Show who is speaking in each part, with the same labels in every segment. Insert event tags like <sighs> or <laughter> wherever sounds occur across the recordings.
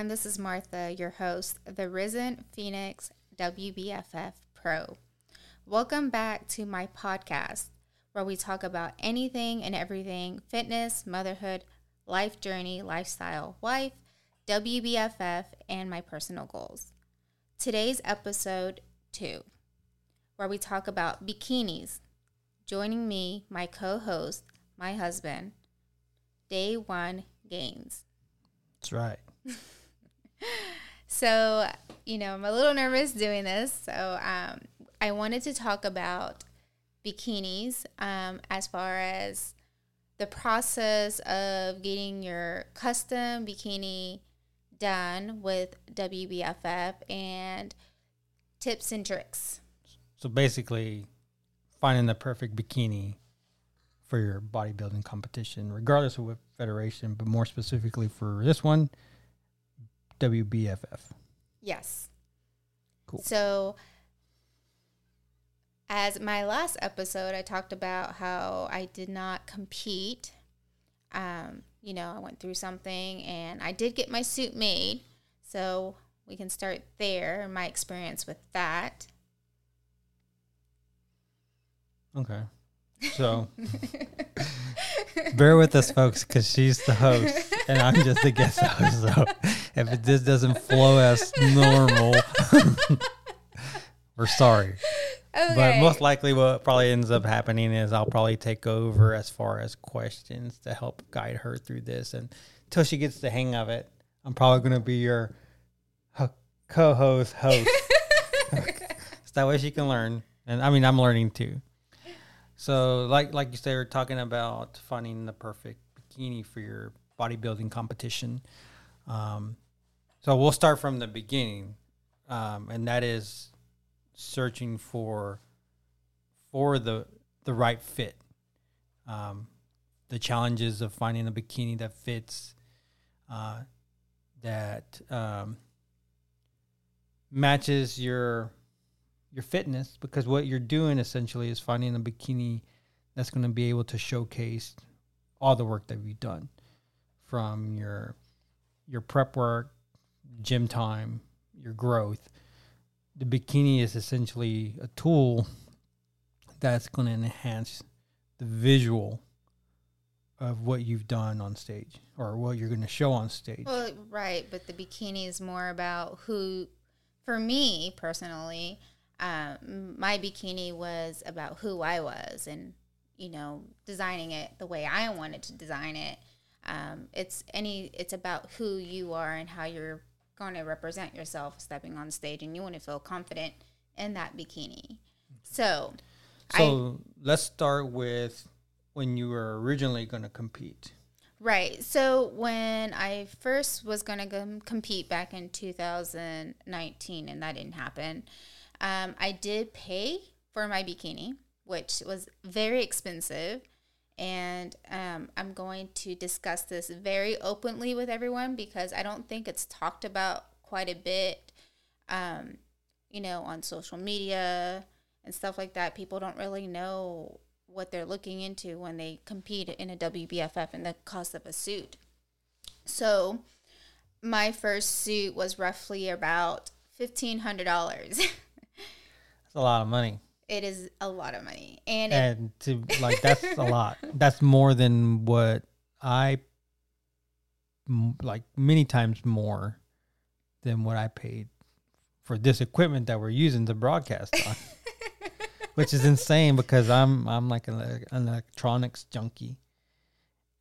Speaker 1: everyone. This is Martha, your host, the Risen Phoenix WBFF Pro. Welcome back to my podcast, where we talk about anything and everything fitness, motherhood, life journey, lifestyle, wife, WBFF, and my personal goals. Today's episode two, where we talk about bikinis. Joining me, my co host, my husband, Day One gains.
Speaker 2: That's right. <laughs>
Speaker 1: So, you know, I'm a little nervous doing this. So, um, I wanted to talk about bikinis um, as far as the process of getting your custom bikini done with WBFF and tips and tricks.
Speaker 2: So basically, finding the perfect bikini for your bodybuilding competition, regardless of what federation, but more specifically for this one, WBFF.
Speaker 1: Yes.
Speaker 2: Cool.
Speaker 1: So, as my last episode, I talked about how I did not compete. Um, you know, I went through something and I did get my suit made. So, we can start there, my experience with that.
Speaker 2: Okay. So <laughs> <laughs> bear with us, folks, because she's the host and I'm just the guest host. So if it just doesn't flow as normal, <laughs> we're sorry. But most likely, what probably ends up happening is I'll probably take over as far as questions to help guide her through this, and until she gets the hang of it, I'm probably going to be your co-host host. <laughs> so that way she can learn, and I mean I'm learning too. So, like like you said, we're talking about finding the perfect bikini for your bodybuilding competition. Um, so we'll start from the beginning, um, and that is searching for for the the right fit. Um, the challenges of finding a bikini that fits, uh, that um, matches your your fitness, because what you're doing essentially is finding a bikini that's going to be able to showcase all the work that you've done, from your your prep work, gym time, your growth the bikini is essentially a tool that's going to enhance the visual of what you've done on stage or what you're going to show on stage.
Speaker 1: Well, right, but the bikini is more about who, for me personally, um, my bikini was about who I was and, you know, designing it the way I wanted to design it. Um, it's any, it's about who you are and how you're going to represent yourself stepping on stage, and you want to feel confident in that bikini. So,
Speaker 2: so let's start with when you were originally going to compete.
Speaker 1: Right. So when I first was going to go compete back in 2019, and that didn't happen, um, I did pay for my bikini, which was very expensive. And um, I'm going to discuss this very openly with everyone because I don't think it's talked about quite a bit, um, you know, on social media and stuff like that. People don't really know what they're looking into when they compete in a WBFF and the cost of a suit. So, my first suit was roughly about $1,500. <laughs>
Speaker 2: It's a lot of money.
Speaker 1: It is a lot of money, and
Speaker 2: and it, to like that's a lot. <laughs> That's more than what I like many times more than what I paid for this equipment that we're using to broadcast on. <laughs> Which is insane because I'm I'm like an, an electronics junkie.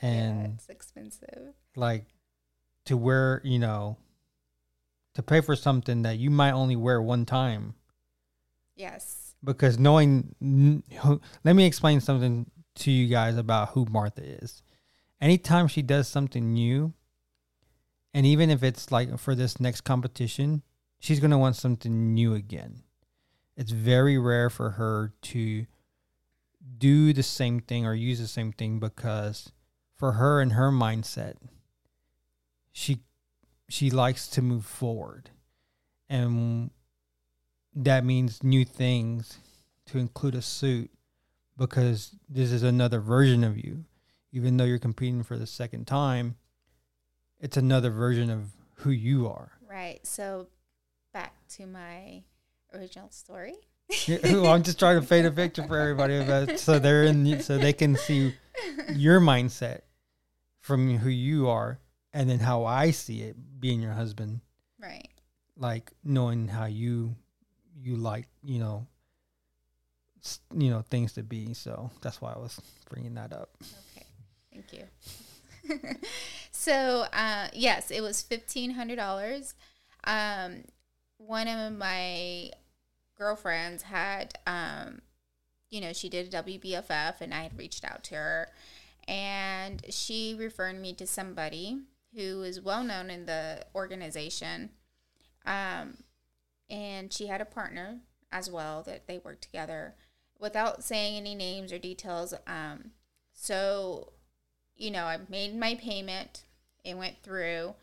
Speaker 2: And yeah,
Speaker 1: it's expensive.
Speaker 2: Like to wear, you know, to pay for something that you might only wear one time
Speaker 1: Yes.
Speaker 2: because knowing let me explain something to you guys about who Martha is. Anytime she does something new, and even if it's like for this next competition, she's going to want something new again. It's very rare for her to do the same thing or use the same thing because for her and her mindset, she she likes to move forward. And that means new things to include a suit because this is another version of you. Even though you're competing for the second time, it's another version of who you are.
Speaker 1: Right. So back to my original story. <laughs>
Speaker 2: Well, I'm just trying to paint a picture for everybody about so they're in so they can see <laughs> your mindset from who you are and then how I see it being your husband
Speaker 1: Right.
Speaker 2: like knowing how you you like you know you know things to be so that's why I was bringing that up
Speaker 1: Okay. Thank you. <laughs> so, uh, yes, it was fifteen hundred dollars. Um, one of my girlfriends had, um, you know, she did a WBFF, and I had reached out to her, and she referred me to somebody who is well known in the organization. Um, and she had a partner as well that they worked together without saying any names or details. Um, so, you know, I made my payment. It went through.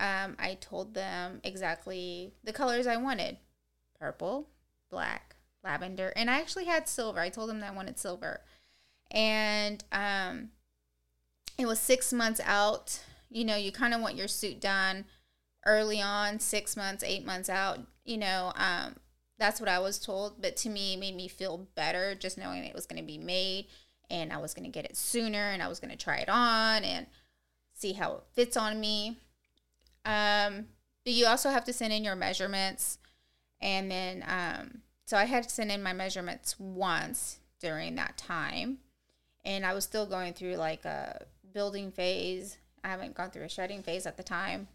Speaker 1: Um, I told them exactly the colors I wanted purple, black, lavender, and I actually had silver. I told them that I wanted silver. And um, it was six months out. You know, you kind of want your suit done early on, six months, eight months out. You know, um, that's what I was told. But to me, it made me feel better just knowing it was going to be made and I was going to get it sooner and I was going to try it on and see how it fits on me. Um, but you also have to send in your measurements. And then, um, so I had to send in my measurements once during that time. And I was still going through like a building phase. I haven't gone through a shredding phase at the time.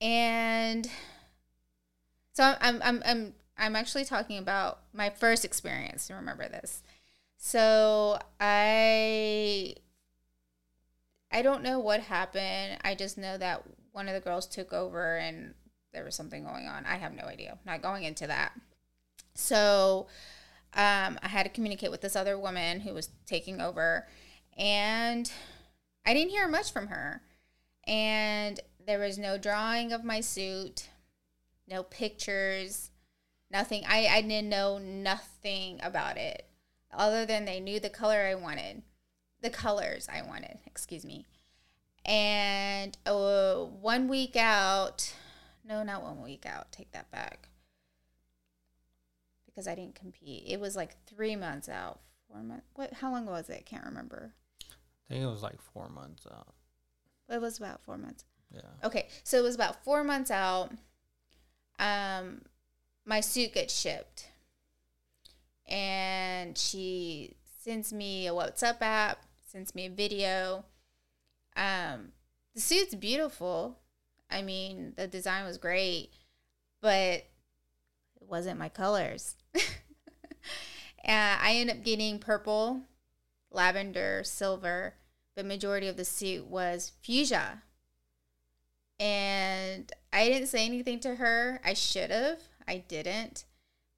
Speaker 1: And so I'm, I'm, I'm, I'm actually talking about my first experience. Remember this. So I I don't know what happened. I just know that one of the girls took over and there was something going on. I have no idea. Not going into that. So um, I had to communicate with this other woman who was taking over, and I didn't hear much from her. And there was no drawing of my suit, no pictures, nothing. I, I didn't know nothing about it other than they knew the color I wanted, the colors I wanted, excuse me. And uh, one week out, no, not one week out, take that back. Because I didn't compete. It was like three months out, four months. What? How long was it? Can't remember.
Speaker 2: I think it was like four months out
Speaker 1: It was about four months.
Speaker 2: Yeah
Speaker 1: Okay, so it was about four months out. Um, my suit gets shipped, and she sends me a WhatsApp app, sends me a video. Um, the suit's beautiful. I mean, the design was great, but it wasn't my colors. <laughs> uh, I ended up getting purple, lavender, silver, but majority of the suit was fuchsia and I didn't say anything to her. I should have. I didn't.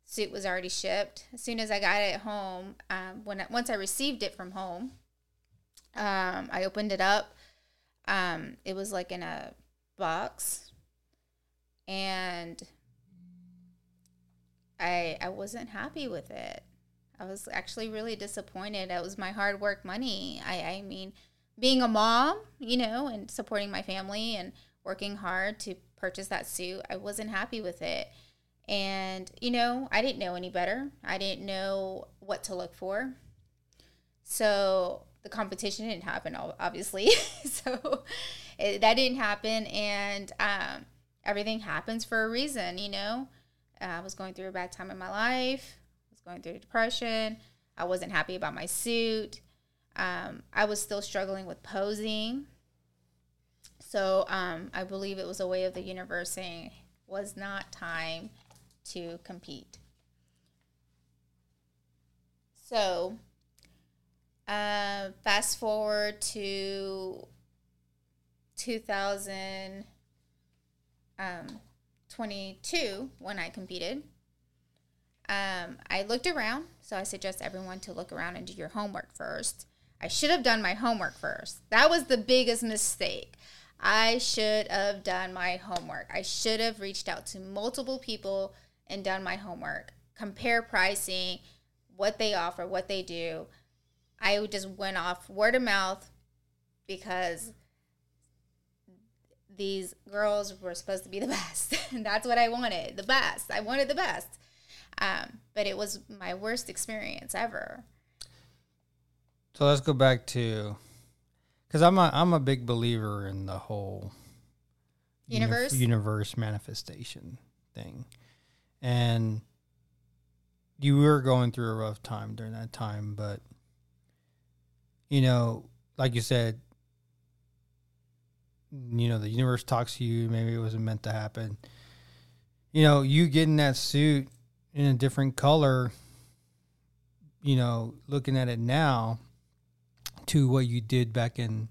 Speaker 1: Suit was already shipped. As soon as I got it home, um, when I, once I received it from home, um, I opened it up. Um, it was like in a box, and I I wasn't happy with it. I was actually really disappointed. It was my hard work money. I I mean, being a mom, you know, and supporting my family and working hard to purchase that suit, I wasn't happy with it. And, you know, I didn't know any better. I didn't know what to look for. So the competition didn't happen, obviously. <laughs> so it, that didn't happen. And um, everything happens for a reason, you know. Uh, I was going through a bad time in my life, I was going through depression. I wasn't happy about my suit. Um, I was still struggling with posing. So um, I believe it was a way of the universe saying was not time to compete. So uh, fast forward to 2022 when I competed. Um, I looked around, so I suggest everyone to look around and do your homework first. I should have done my homework first. That was the biggest mistake. I should have done my homework. I should have reached out to multiple people and done my homework, compare pricing, what they offer, what they do. I just went off word of mouth because these girls were supposed to be the <laughs> best. and that's what I wanted the best. I wanted the best. Um, but it was my worst experience ever.
Speaker 2: So let's go back to because I'm a I'm a big believer in the whole uni-
Speaker 1: Universe?
Speaker 2: universe manifestation thing, and you were going through a rough time during that time, but you know, like you said, you know, the universe talks to you. Maybe it wasn't meant to happen. You know, you getting that suit in a different color. You know, looking at it now to what you did back in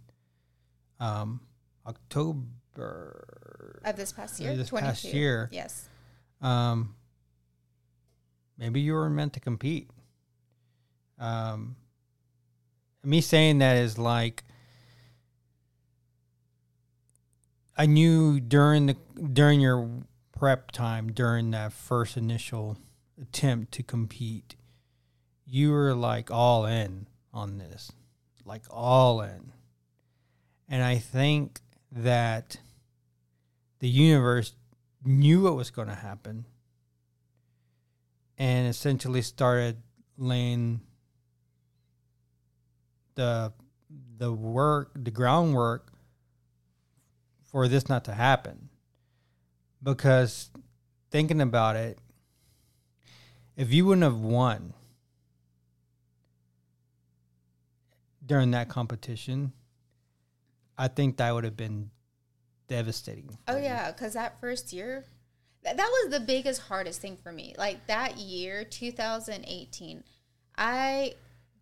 Speaker 2: um, October.
Speaker 1: Of this past year?
Speaker 2: this past year.
Speaker 1: Yes.
Speaker 2: Um, maybe you were meant to compete. Um, me saying that is like I knew during the during your prep time during that first initial attempt to compete, you were like all in on this, like all in, and I think that the universe knew what was going to happen and essentially started laying the the work the groundwork for this not to happen. Because thinking about it if you wouldn't have won during that competition i think that would have been devastating
Speaker 1: Oh yeah, because that first year, that, that was the biggest hardest thing for me. Like that year, 2018, I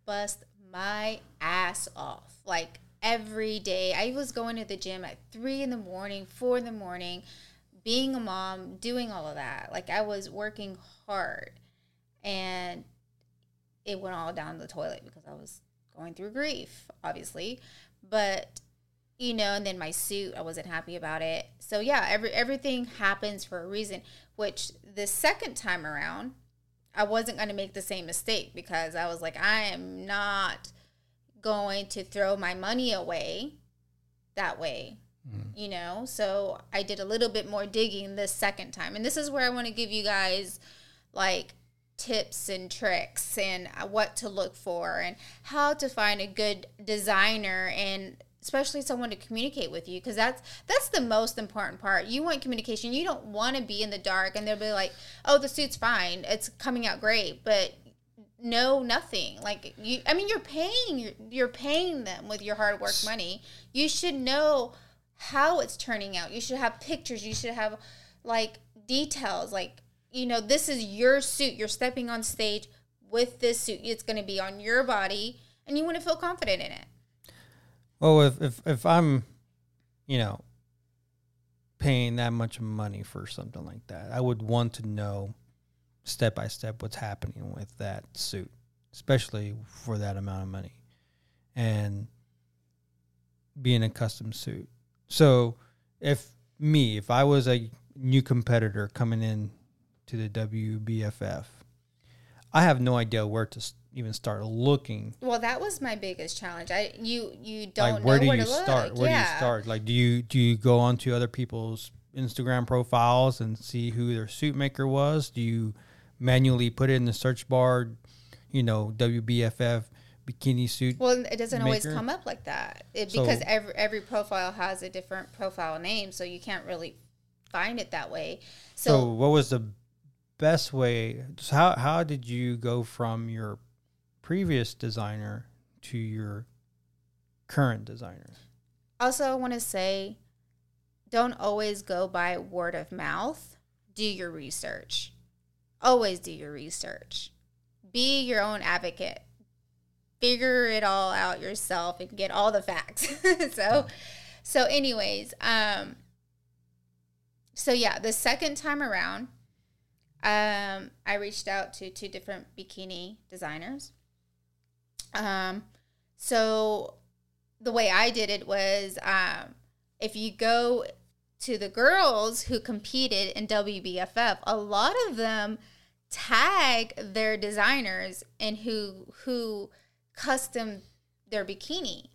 Speaker 1: bust my ass off. Like every day, I was going to the gym at three in the morning, four in the morning, being a mom, doing all of that. Like I was working hard, and it went all down the toilet because I was going through grief, obviously, but you know, and then my suit, I wasn't happy about it. So yeah, every everything happens for a reason. Which the second time around, I wasn't going to make the same mistake because I was like, I am not going to throw my money away that way. Mm. You know, so I did a little bit more digging this second time, and this is where I want to give you guys like tips and tricks and uh, what to look for and how to find a good designer and especially someone to communicate with you because that's that's the most important part. You want communication. You don't want to be in the dark and they'll be like oh the suit's fine. It's coming out great but no nothing. Like you i mean you're paying you're, you're paying them with your hard work money. You should know how it's turning out. You should have pictures. You should have like details like you know this is your suit. You're stepping on stage with this suit. It's going to be on your body and you want to feel confident in it.
Speaker 2: Well, if if if I'm, you know, paying that much money for something like that, I would want to know step by step what's happening with that suit, especially for that amount of money, and being a custom suit. So, if me, if I was a new competitor coming in to the WBFF, I have no idea where to even start looking.
Speaker 1: Well that was my biggest challenge. I you you don't
Speaker 2: like where
Speaker 1: know
Speaker 2: do
Speaker 1: where
Speaker 2: you
Speaker 1: to look.
Speaker 2: start? Where
Speaker 1: yeah.
Speaker 2: do you start? Like do you do you go onto other people's instagram profiles and see who their suit maker was? Do you manually put it in the search bar you know wbff bikini suit
Speaker 1: Well, it doesn't always come up like that. It,
Speaker 2: So-
Speaker 1: because every every profile has a different profile name, so you can't really find it that way.
Speaker 2: so,
Speaker 1: So,
Speaker 2: what was the best way so how how did you go from your previous designer to your current designer
Speaker 1: also, I want to say, don't always go by word of mouth. Do your research. Always do your research. Be your own advocate. Figure it all out yourself and get all the facts. <laughs> so, so anyways, um, so yeah, the second time around, um, I reached out to two different bikini designers. Um, so the way I did it was um, if you go to the girls who competed in WBFF, a lot of them tag their designers and who who custom their bikini.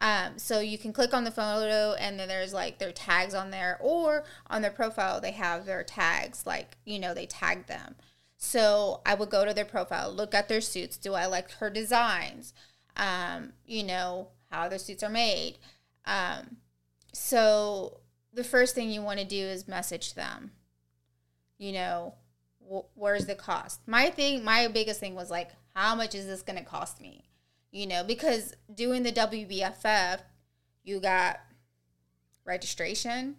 Speaker 1: Um, so you can click on the photo and then there's like their tags on there, or on their profile they have their tags, like you know they tag them. So I would go to their profile, look at their suits. Do I like her designs? Um, you know how their suits are made. Um, so the first thing you want to do is message them. You know, wh- where's the cost? My thing, my biggest thing was like, how much is this going to cost me? You know, because doing the WBFF, you got registration,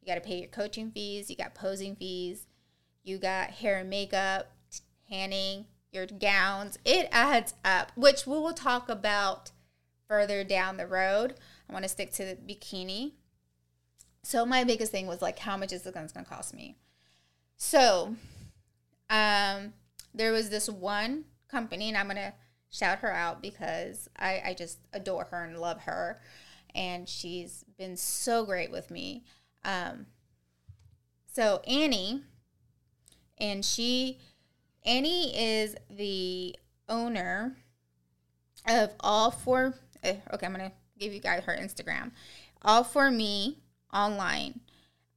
Speaker 1: you got to pay your coaching fees, you got posing fees, you got hair and makeup, tanning, your gowns. It adds up, which we will talk about further down the road. I want to stick to the bikini. So my biggest thing was like, how much is the this going to cost me? So, um, there was this one company, and I'm gonna shout her out because I, I just adore her and love her, and she's been so great with me. Um, so Annie, and she, Annie is the owner of all four. eh, Okay, I'm gonna give you guys her Instagram. All for me online.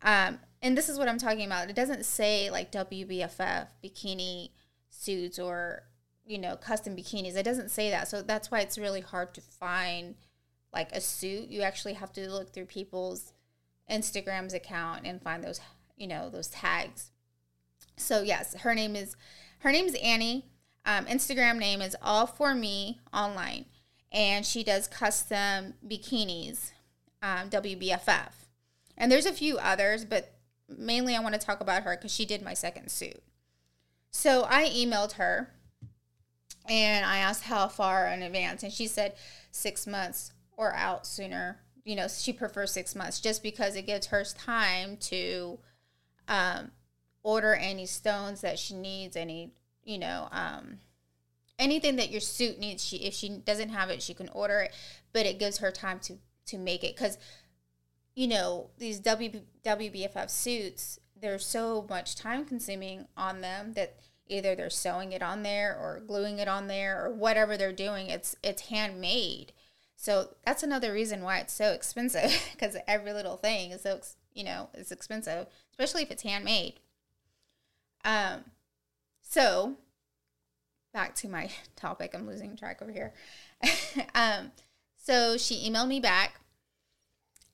Speaker 1: Um, and this is what I'm talking about. It doesn't say like WBFF bikini suits or you know custom bikinis. It doesn't say that. So that's why it's really hard to find like a suit. You actually have to look through people's Instagram's account and find those you know those tags. So yes, her name is her name is Annie. Um, Instagram name is all for me online, and she does custom bikinis, um, WBFF. And there's a few others, but mainly I want to talk about her because she did my second suit. So I emailed her and I asked how far in advance, and she said six months or out sooner. You know, she prefers six months just because it gives her time to um, order any stones that she needs, any, you know, um, anything that your suit needs. She if she doesn't have it, she can order it, but it gives her time to to make it because you know, these w, WBFF suits, there's so much time consuming on them that either they're sewing it on there or gluing it on there or whatever they're doing. It's it's handmade. So that's another reason why it's so expensive <laughs> because every little thing is so you know, it's expensive, especially if it's handmade. Um so back to my <laughs> topic, I'm losing track over here. <laughs> um so she emailed me back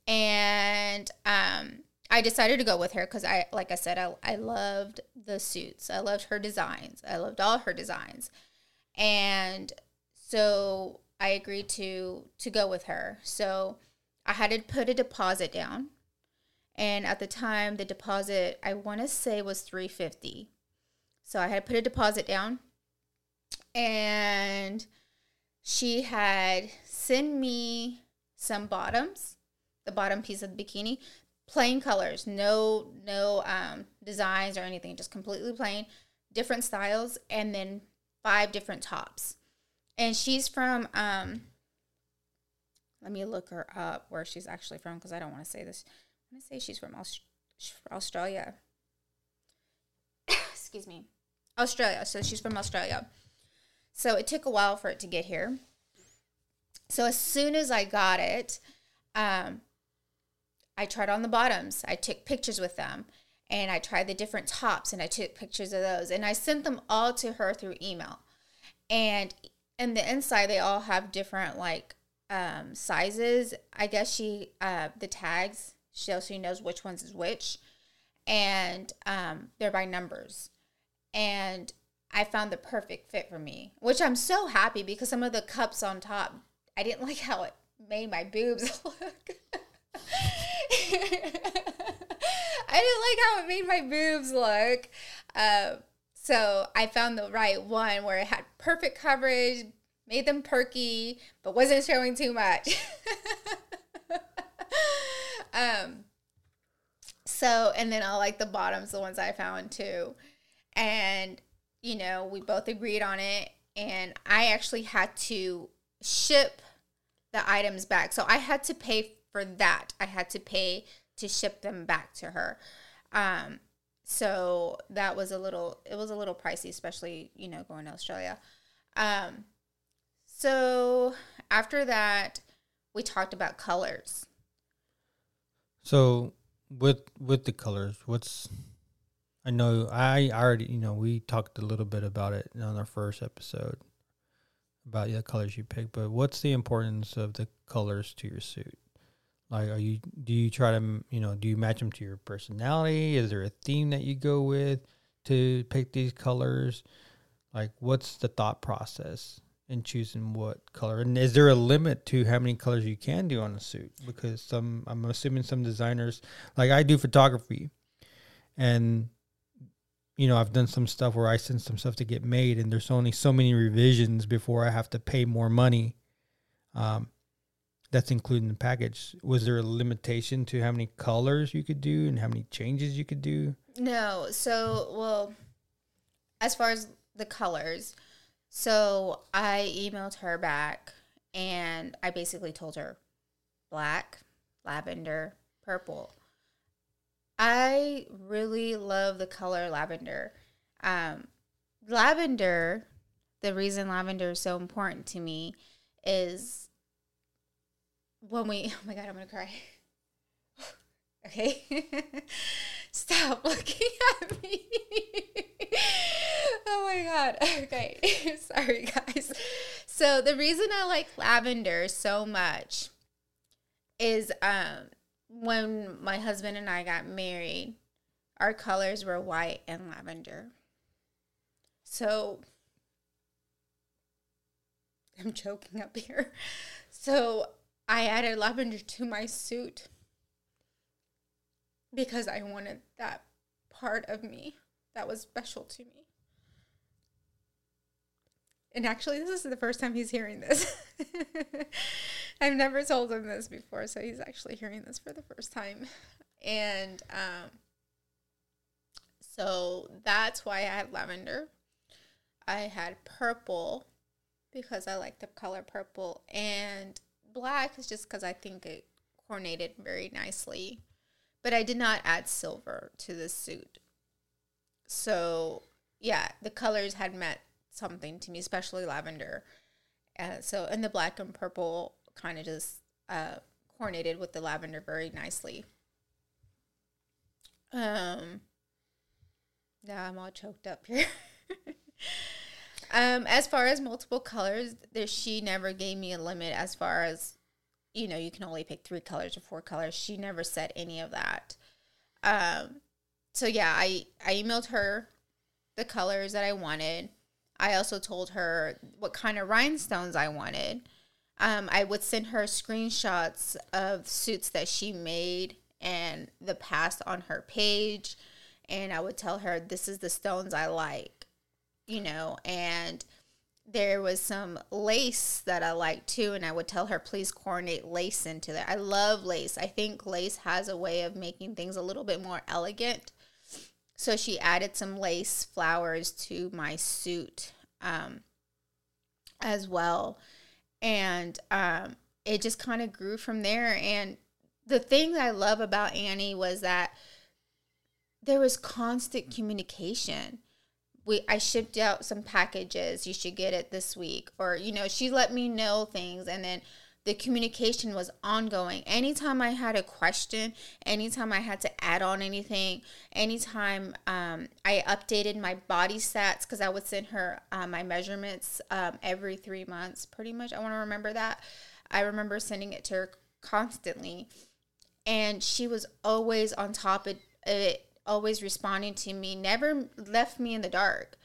Speaker 1: and um, I decided to go with her because I, like I said, I, I loved the suits. I loved her designs. I loved all her designs, and so I agreed to to go with her. So I had to put a deposit down, and at the time, the deposit I want to say was three fifty. So I had put a deposit down, and she had sent me some bottoms the bottom piece of the bikini plain colors no no um, designs or anything just completely plain different styles and then five different tops. And she's from um let me look her up where she's actually from because i don't want to say this. I'm to say she's from Aust- australia. <coughs> Excuse me. Australia so she's from australia. So it took a while for it to get here. So as soon as i got it um, I tried on the bottoms. I took pictures with them and I tried the different tops and I took pictures of those and I sent them all to her through email. And in the inside, they all have different like um, sizes. I guess she, uh, the tags, she also knows which ones is which. And um, they're by numbers. And I found the perfect fit for me, which I'm so happy because some of the cups on top, I didn't <laughs> like how it made my boobs <laughs> look. <laughs> I didn't like how it made my boobs look. Uh, so I found the right one where it had perfect coverage, made them perky, but wasn't showing too much. <laughs> um, so, and then I like the bottoms, the ones I found too. And, you know, we both agreed on it. And I actually had to ship the items back. So I had to pay for that. I had to pay to ship them back to her. Um, so that was a little it was a little pricey, especially you know going to Australia. Um, so after that, we talked about colors.
Speaker 2: So with with the colors, what's I know I already you know we talked a little bit about it on our first episode about the colors you pick, but what's the importance of the colors to your suit? Like, are you do you try to you know do you match them to your personality? Is there a theme that you go with to pick these colors? Like, what's the thought process in choosing what color? And is there a limit to how many colors you can do on a suit? Because some, I'm assuming some designers, like I do photography, and you know, I've done some stuff where I send some stuff to get made, and there's only so many revisions before I have to pay more money. Um, that's included in the package. Was there a limitation to how many colors you could do and how many changes you could do?
Speaker 1: No. So, well, as far as the colors, so I emailed her back and I basically told her black, lavender, purple. I really love the color lavender. Um, lavender, the reason lavender is so important to me is when we <laughs> oh my god i'm gonna cry. <laughs> Okay. <laughs> Stop looking at me. Oh my god. Okay. Sorry guys. So the reason i like lavender so much is um when my husband and i got married our colors were white and lavender. So i'm choking up here. So I added lavender to my suit because I wanted that part of me that was special to me. And actually, this is the first time he's hearing this. <laughs> I've never told him this before, so he's actually hearing this for the first time. And um, so that's why I had lavender. I had purple because I like the color purple. And black is just because I think it coordinated very nicely. But I did not add silver to the suit. So, yeah, the colors had meant something to me, especially lavender. Uh, so, and the black and purple kind of just uh, coordinated with the lavender very nicely. Um, now I'm all choked up here. <laughs> Um, as far as multiple colors, there she never gave me a limit as far as you know, you can only pick three colors or four colors. She never said any of that. Um, so yeah, I I emailed her the colors that I wanted. I also told her what kind of rhinestones I wanted. Um, I would send her screenshots of suits that she made and the past on her page, and I would tell her this is the stones I like you know, and there was some lace that I liked too, and I would tell her, please coordinate lace into that. I love lace. I think lace has a way of making things a little bit more elegant. So she added some lace flowers to my suit um, as well. And um, it just kind of grew from there. And the thing that I love about Annie was that there was constant communication we I shipped out some packages. You should get it this week. Or, you know, she let me know things and then the communication was ongoing. Anytime I had a question, anytime I had to add on anything, anytime um, I updated my body stats, because I would send her uh, my measurements um, every three months, pretty much. I want to remember that. I remember sending it to her constantly. And she was always on top of it always responding to me, never left me in the dark.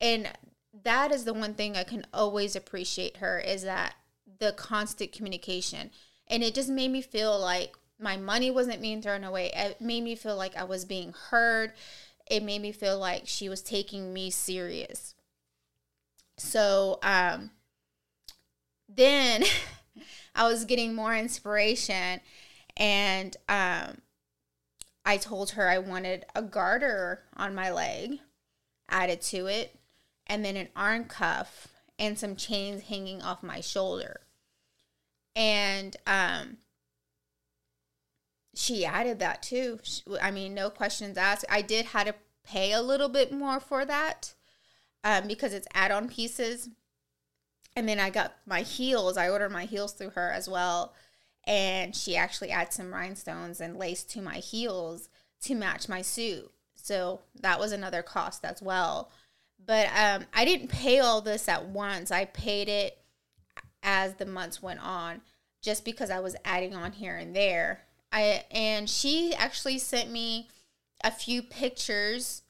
Speaker 1: And that is the one thing I can always appreciate her is that the constant communication. And it just made me feel like my money wasn't being thrown away. It made me feel like I was being heard. It made me feel like she was taking me serious. So um, then <laughs> I was getting more inspiration and um, I told her I wanted a garter on my leg added to it, and then an arm cuff and some chains hanging off my shoulder. And um, she added that too. She, I mean, no questions asked. I did had to pay a little bit more for that um, because it's add-on pieces. And then I got my heels. I ordered my heels through her as well, and she actually adds some rhinestones and lace to my heels to match my suit. So that was another cost as well. But um, I didn't pay all this at once. I paid it as the months went on, just because I was adding on here and there. I and she actually sent me a few pictures.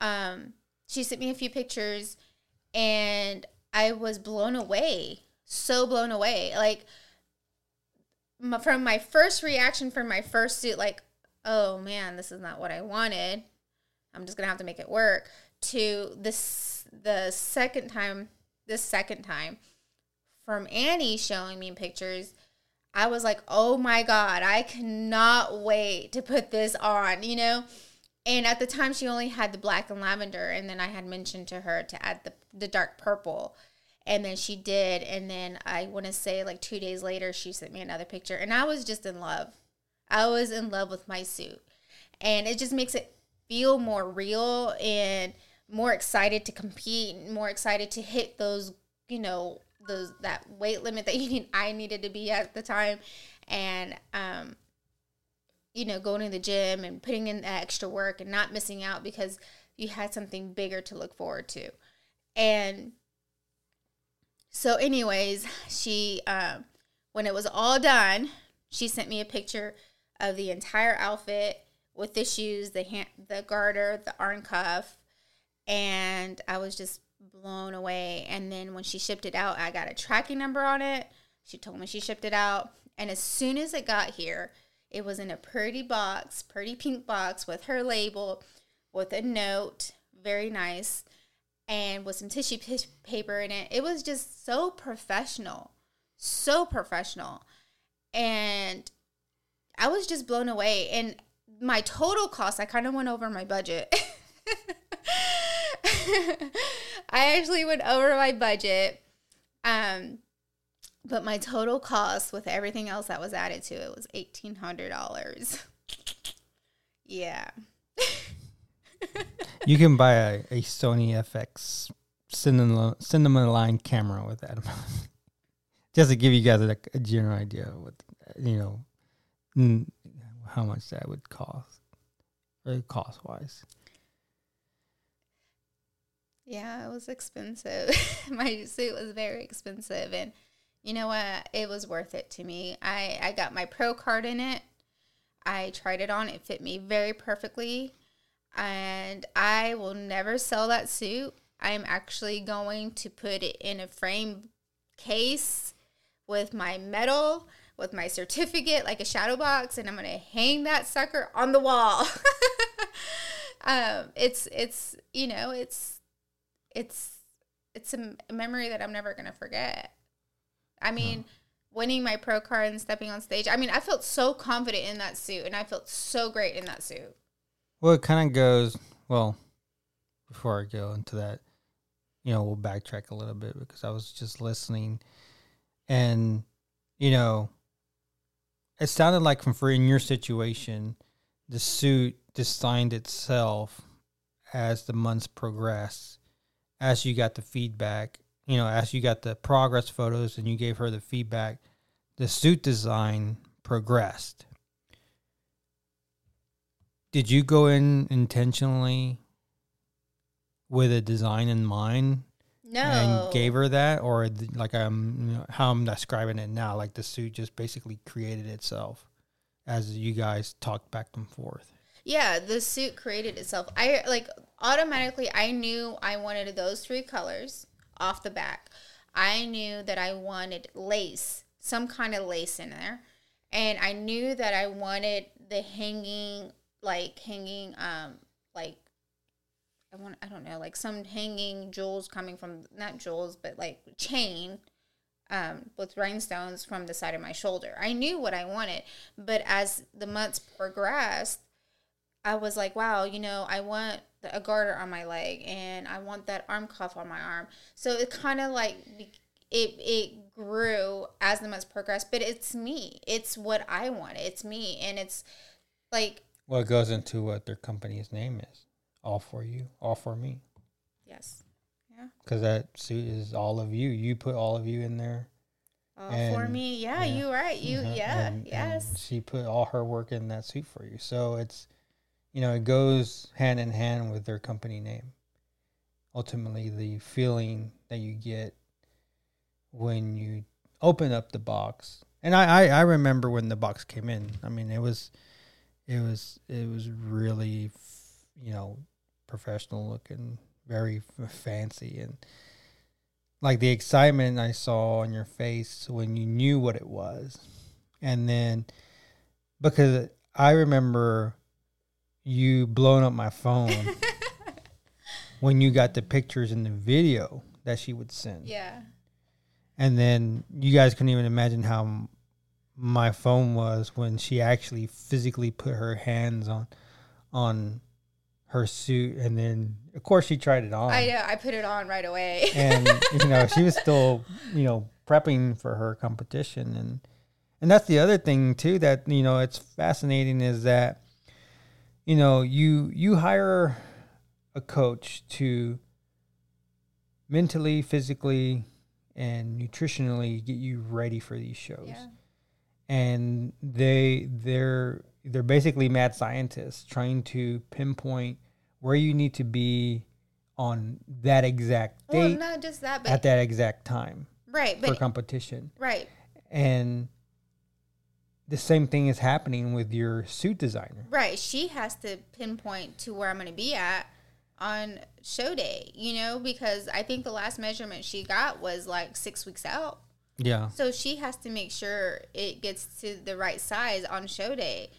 Speaker 1: Um, she sent me a few pictures, and I was blown away. So blown away. Like from my first reaction from my first suit, like, oh man, this is not what I wanted. I'm just gonna have to make it work. To this, the second time, this second time, from Annie showing me pictures, I was like, oh my god, I cannot wait to put this on. You know. And at the time, she only had the black and lavender, and then I had mentioned to her to add the the dark purple, and then she did. And then I want to say like two days later, she sent me another picture, and I was just in love. I was in love with my suit, and it just makes it feel more real and more excited to compete, more excited to hit those, you know, those that weight limit that <laughs> you need. I needed to be at the time, and um, you know, going to the gym and putting in the extra work and not missing out because you had something bigger to look forward to, and so, anyways, she um, when it was all done, she sent me a picture of the entire outfit with the shoes, the hand, the garter, the arm cuff, and I was just blown away. And then when she shipped it out, I got a tracking number on it. She told me she shipped it out, and as soon as it got here, it was in a pretty box, pretty pink box with her label, with a note, very nice, and with some tissue paper in it. It was just so professional, so professional, and I was just blown away. And my total cost, I kind of went over my budget. <laughs> I actually went over my budget. Um, but my total cost with everything else that was added to it was eighteen hundred dollars. <laughs> yeah. <laughs> <laughs>
Speaker 2: you can buy a, a Sony FX cinema cinema line camera with that. <laughs> Just to give you guys a, a general idea of what you know, how much that would cost, uh, or cost wise.
Speaker 1: Yeah, it was expensive. <laughs> My suit was very expensive, and you know what? It was worth it to me. I I got my pro card in it. I tried it on. It fit me very perfectly, and I will never sell that suit. I'm actually going to put it in a frame case with my medal, with my certificate, like a shadow box, and I'm gonna hang that sucker on the wall. <laughs> um, it's it's you know it's it's it's a, memory that I'm never gonna forget. I mean, winning my pro card and stepping on stage. I mean, I felt so confident in that suit, and I felt so great in that suit.
Speaker 2: Well, it kind of goes well. Before I go into that, you know, we'll backtrack a little bit because I was just listening, and you know, it sounded like from for in your situation, the suit designed itself as the months progress as you got the feedback, you know, as you got the progress photos and you gave her the feedback, the suit design progressed. Did you go in intentionally with a design in mind?
Speaker 1: No.
Speaker 2: And gave her that, or like I'm, you know, how I'm describing it now, like the suit just basically created itself as you guys talked back and forth.
Speaker 1: Yeah, the suit created itself. I like automatically I knew I wanted those three colors off the back. I knew that I wanted lace, some kind of lace in there. And I knew that I wanted the hanging like hanging um like I want I don't know, like some hanging jewels coming from not jewels, but like chain um, with rhinestones from the side of my shoulder. I knew what I wanted, but as the months progressed, I was like, wow, you know, I want a garter on my leg and I want that arm cuff on my arm. So it kind of like it it grew as the months progressed. But it's me. It's what I want. It's me, and it's like
Speaker 2: Well, it goes into what their company's name is. All for you, all for me.
Speaker 1: yes, yeah,
Speaker 2: Because that suit is all of you. You put all of you in there.
Speaker 1: all for me. Yeah,
Speaker 2: yeah.
Speaker 1: you right. You
Speaker 2: Mhm.
Speaker 1: yeah,
Speaker 2: And- and
Speaker 1: yes,
Speaker 2: she put all her work in that suit for you. So it's, you know, it goes hand in hand with their company name. Ultimately, the feeling that you get when you open up the box, and I, I, I remember when the box came in. I mean, it was, it was, it was really, you know, professional looking, very fancy, and like the excitement I saw on your face when you knew what it was. And then because I remember you blowing up my phone <laughs> when you got the pictures and the video that she would send.
Speaker 1: yeah,
Speaker 2: And then you guys couldn't even imagine how my phone was when she actually physically put her hands on on her suit and then of course she tried it on
Speaker 1: I know. I put it on right away.
Speaker 2: and you know she was <laughs> still you know prepping for her competition and and that's the other thing too that you know it's fascinating is that you know you you hire a coach to mentally physically and nutritionally get you ready for these shows
Speaker 1: yeah,
Speaker 2: and they they're they're basically mad scientists trying to pinpoint where you need to be on that exact
Speaker 1: well, not just that, but at
Speaker 2: that exact time
Speaker 1: right,
Speaker 2: for
Speaker 1: but
Speaker 2: competition.
Speaker 1: right,
Speaker 2: And the same thing is happening with your suit designer.
Speaker 1: Right. She has to pinpoint to where I'm going to be at on show day, you know, because I think the last measurement she got was like six weeks out.
Speaker 2: Yeah.
Speaker 1: So she has to make sure it gets to the right size on show day.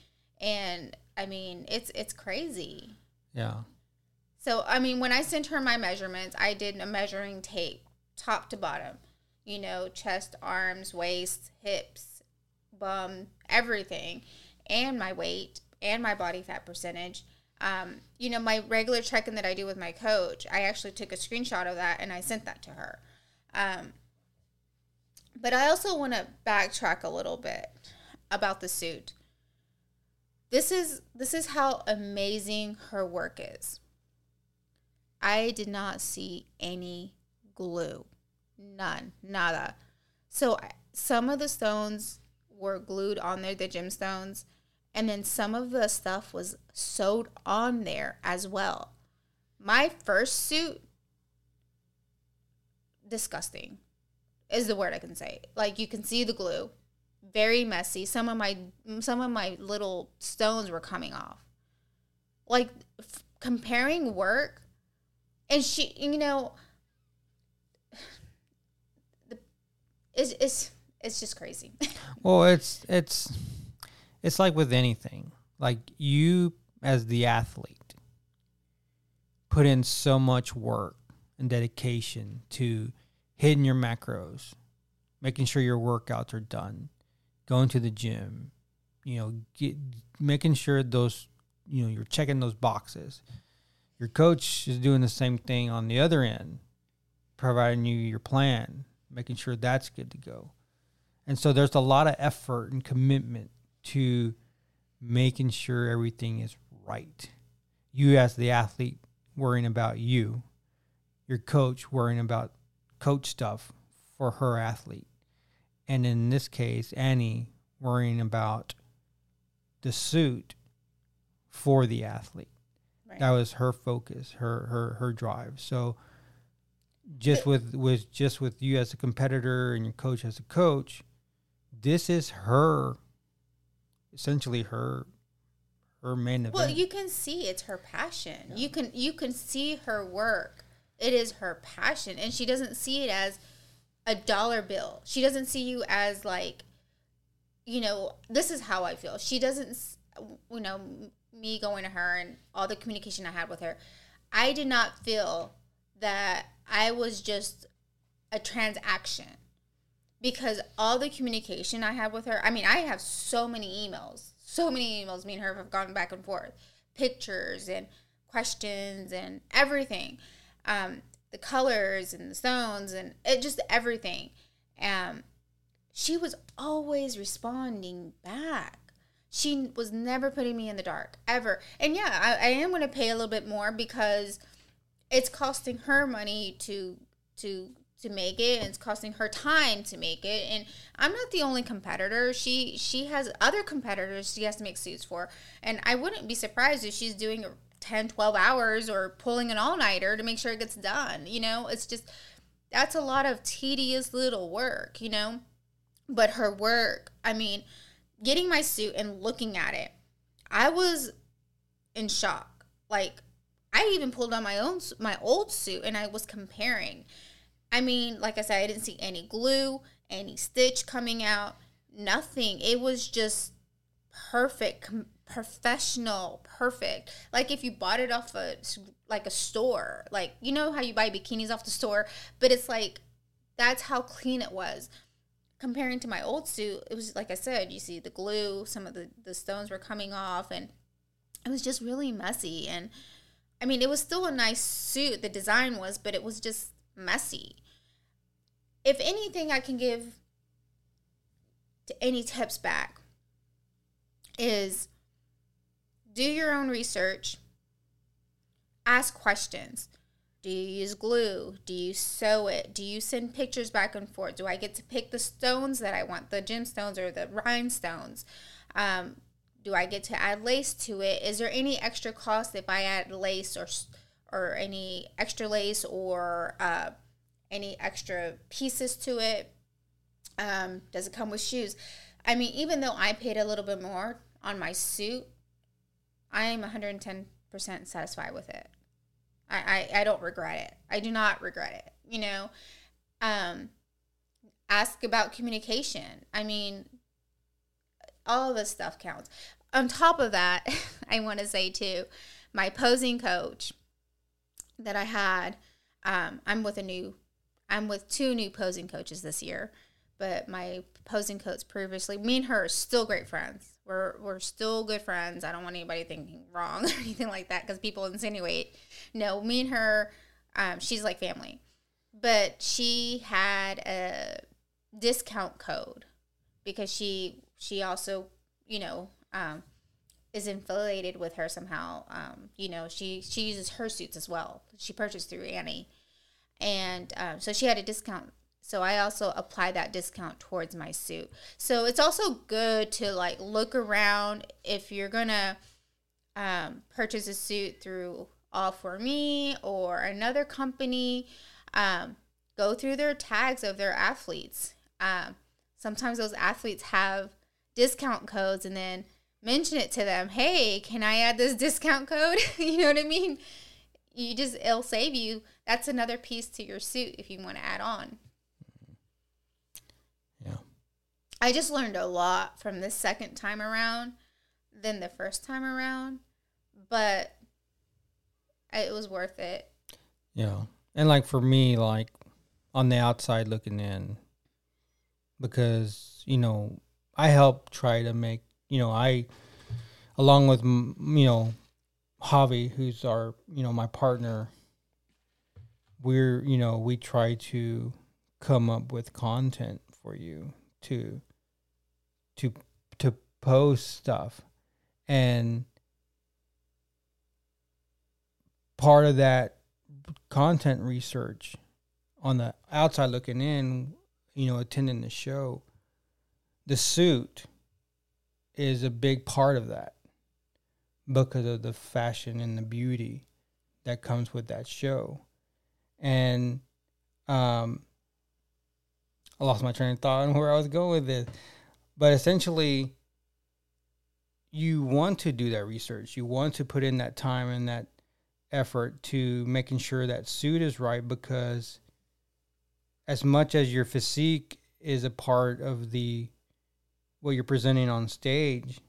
Speaker 1: And I mean, it's it's crazy.
Speaker 2: Yeah.
Speaker 1: So I mean, when I sent her my measurements, I did a measuring tape, top to bottom. You know, chest, arms, waist, hips, bum, everything, and my weight and my body fat percentage. Um, you know, my regular check-in that I do with my coach, I actually took a screenshot of that and I sent that to her. Um, but I also want to backtrack a little bit about the suit. This is this is how amazing her work is. I did not see any glue. None. Nada. So some of the stones were glued on there, the gemstones, and then some of the stuff was sewed on there as well. My first suit, disgusting, is the word I can say. Like you can see the glue, very messy. Some of my some of my little stones were coming off. Like f- comparing work and she you know <sighs> the, it's, it's it's just crazy <laughs>
Speaker 2: Well, it's it's it's like with anything. Like you as the athlete put in so much work and dedication to hitting your macros, making sure your workouts are done, going to the gym, you know, get making sure those you know, you're checking those boxes. Your coach is doing the same thing on the other end, providing you your plan, making sure that's good to go. And so there's a lot of effort and commitment to making sure everything is right. You, as the athlete, worrying about you, your coach worrying about coach stuff for her athlete. And in this case, Annie worrying about the suit for the athlete.
Speaker 1: right
Speaker 2: That was her focus, her her her drive. So just with with just with you as a competitor and your coach as a coach, this is her essentially her her main event.
Speaker 1: well you can see it's her passion you can you can see her work it is her passion and she doesn't see it as a dollar bill she doesn't see you as like you know this is how i feel she doesn't you know me going to her and all the communication i had with her i did not feel that i was just a transaction because all the communication I have with her, I mean, I have so many emails, so many emails. Me and her have gone back and forth, pictures and questions and everything. Um, the colors and the stones and it just everything. Um, she was always responding back. She was never putting me in the dark ever. And yeah, I, I am going to pay a little bit more because it's costing her money to to to make it and it's costing her time to make it and i'm not the only competitor she she has other competitors she has to make suits for and i wouldn't be surprised if she's doing 10 12 hours or pulling an all-nighter to make sure it gets done you know? It's just that's a lot of tedious little work you know? But her work i mean getting my suit and looking at it i was in shock. Like i even pulled on my own my old suit and i was comparing. I mean, like I said, I didn't see any glue, any stitch coming out, nothing. It was just perfect, professional, perfect. Like if you bought it off a like a store, like you know how you buy bikinis off the store, but it's like that's how clean it was. Comparing to my old suit, it was like I said, you see the glue, some of the the stones were coming off, and it was just really messy. And I mean, it was still a nice suit. The design was, but it was just messy. If anything, I can give to any tips back is do your own research, ask questions. Do you use glue? Do you sew it? Do you send pictures back and forth? Do I get to pick the stones that I want, the gemstones or the rhinestones? Um, do I get to add lace to it? Is there any extra cost if I add lace or or any extra lace or uh, any extra pieces to it? Um, does it come with shoes? I mean, even though I paid a little bit more on my suit, I am 110% satisfied with it. I, I, I don't regret it. I do not regret it. You know, um, ask about communication. I mean, all of this stuff counts. On top of that, <laughs> I want to say too, my posing coach that I had. Um, I'm with a new, I'm with two new posing coaches this year, but my posing coach previously, me and her are still great friends. We're we're still good friends. I don't want anybody thinking wrong <laughs> or anything like that because people insinuate. No, me and her, um, she's like family, but she had a discount code because she she also you know um, is affiliated with her somehow. Um, you know, she she uses her suits as well. She purchased through Annie, and um, so she had a discount. So I also apply that discount towards my suit. So it's also good to like look around if you're gonna um, purchase a suit through All for Me or another company. Um, go through their tags of their athletes. Um, sometimes those athletes have discount codes, and then mention it to them. Hey, can I add this <laughs> discount code? <laughs> you know what I mean? You just it'll save you. That's another piece to your suit if you want to add on.
Speaker 2: Yeah.
Speaker 1: I just learned a lot from the second time around than the first time around, but it was worth it.
Speaker 2: Yeah. And like for me, like on the outside looking in, because, you know, I help try to make you know, I, along with, you know, Javi, who's our, you know, my partner, we're, you know, we try to come up with content for you to, to, to post stuff. And part of that content research on the outside looking in, you know, attending the show, the suit is a big part of that because of the fashion and the beauty that comes with that show. And um, I lost my train of thought on where I was going with this. But essentially, you want to do that research. You want to put in that time and that effort to making sure that suit is right because as much as your physique is a part of the what you're presenting on stage,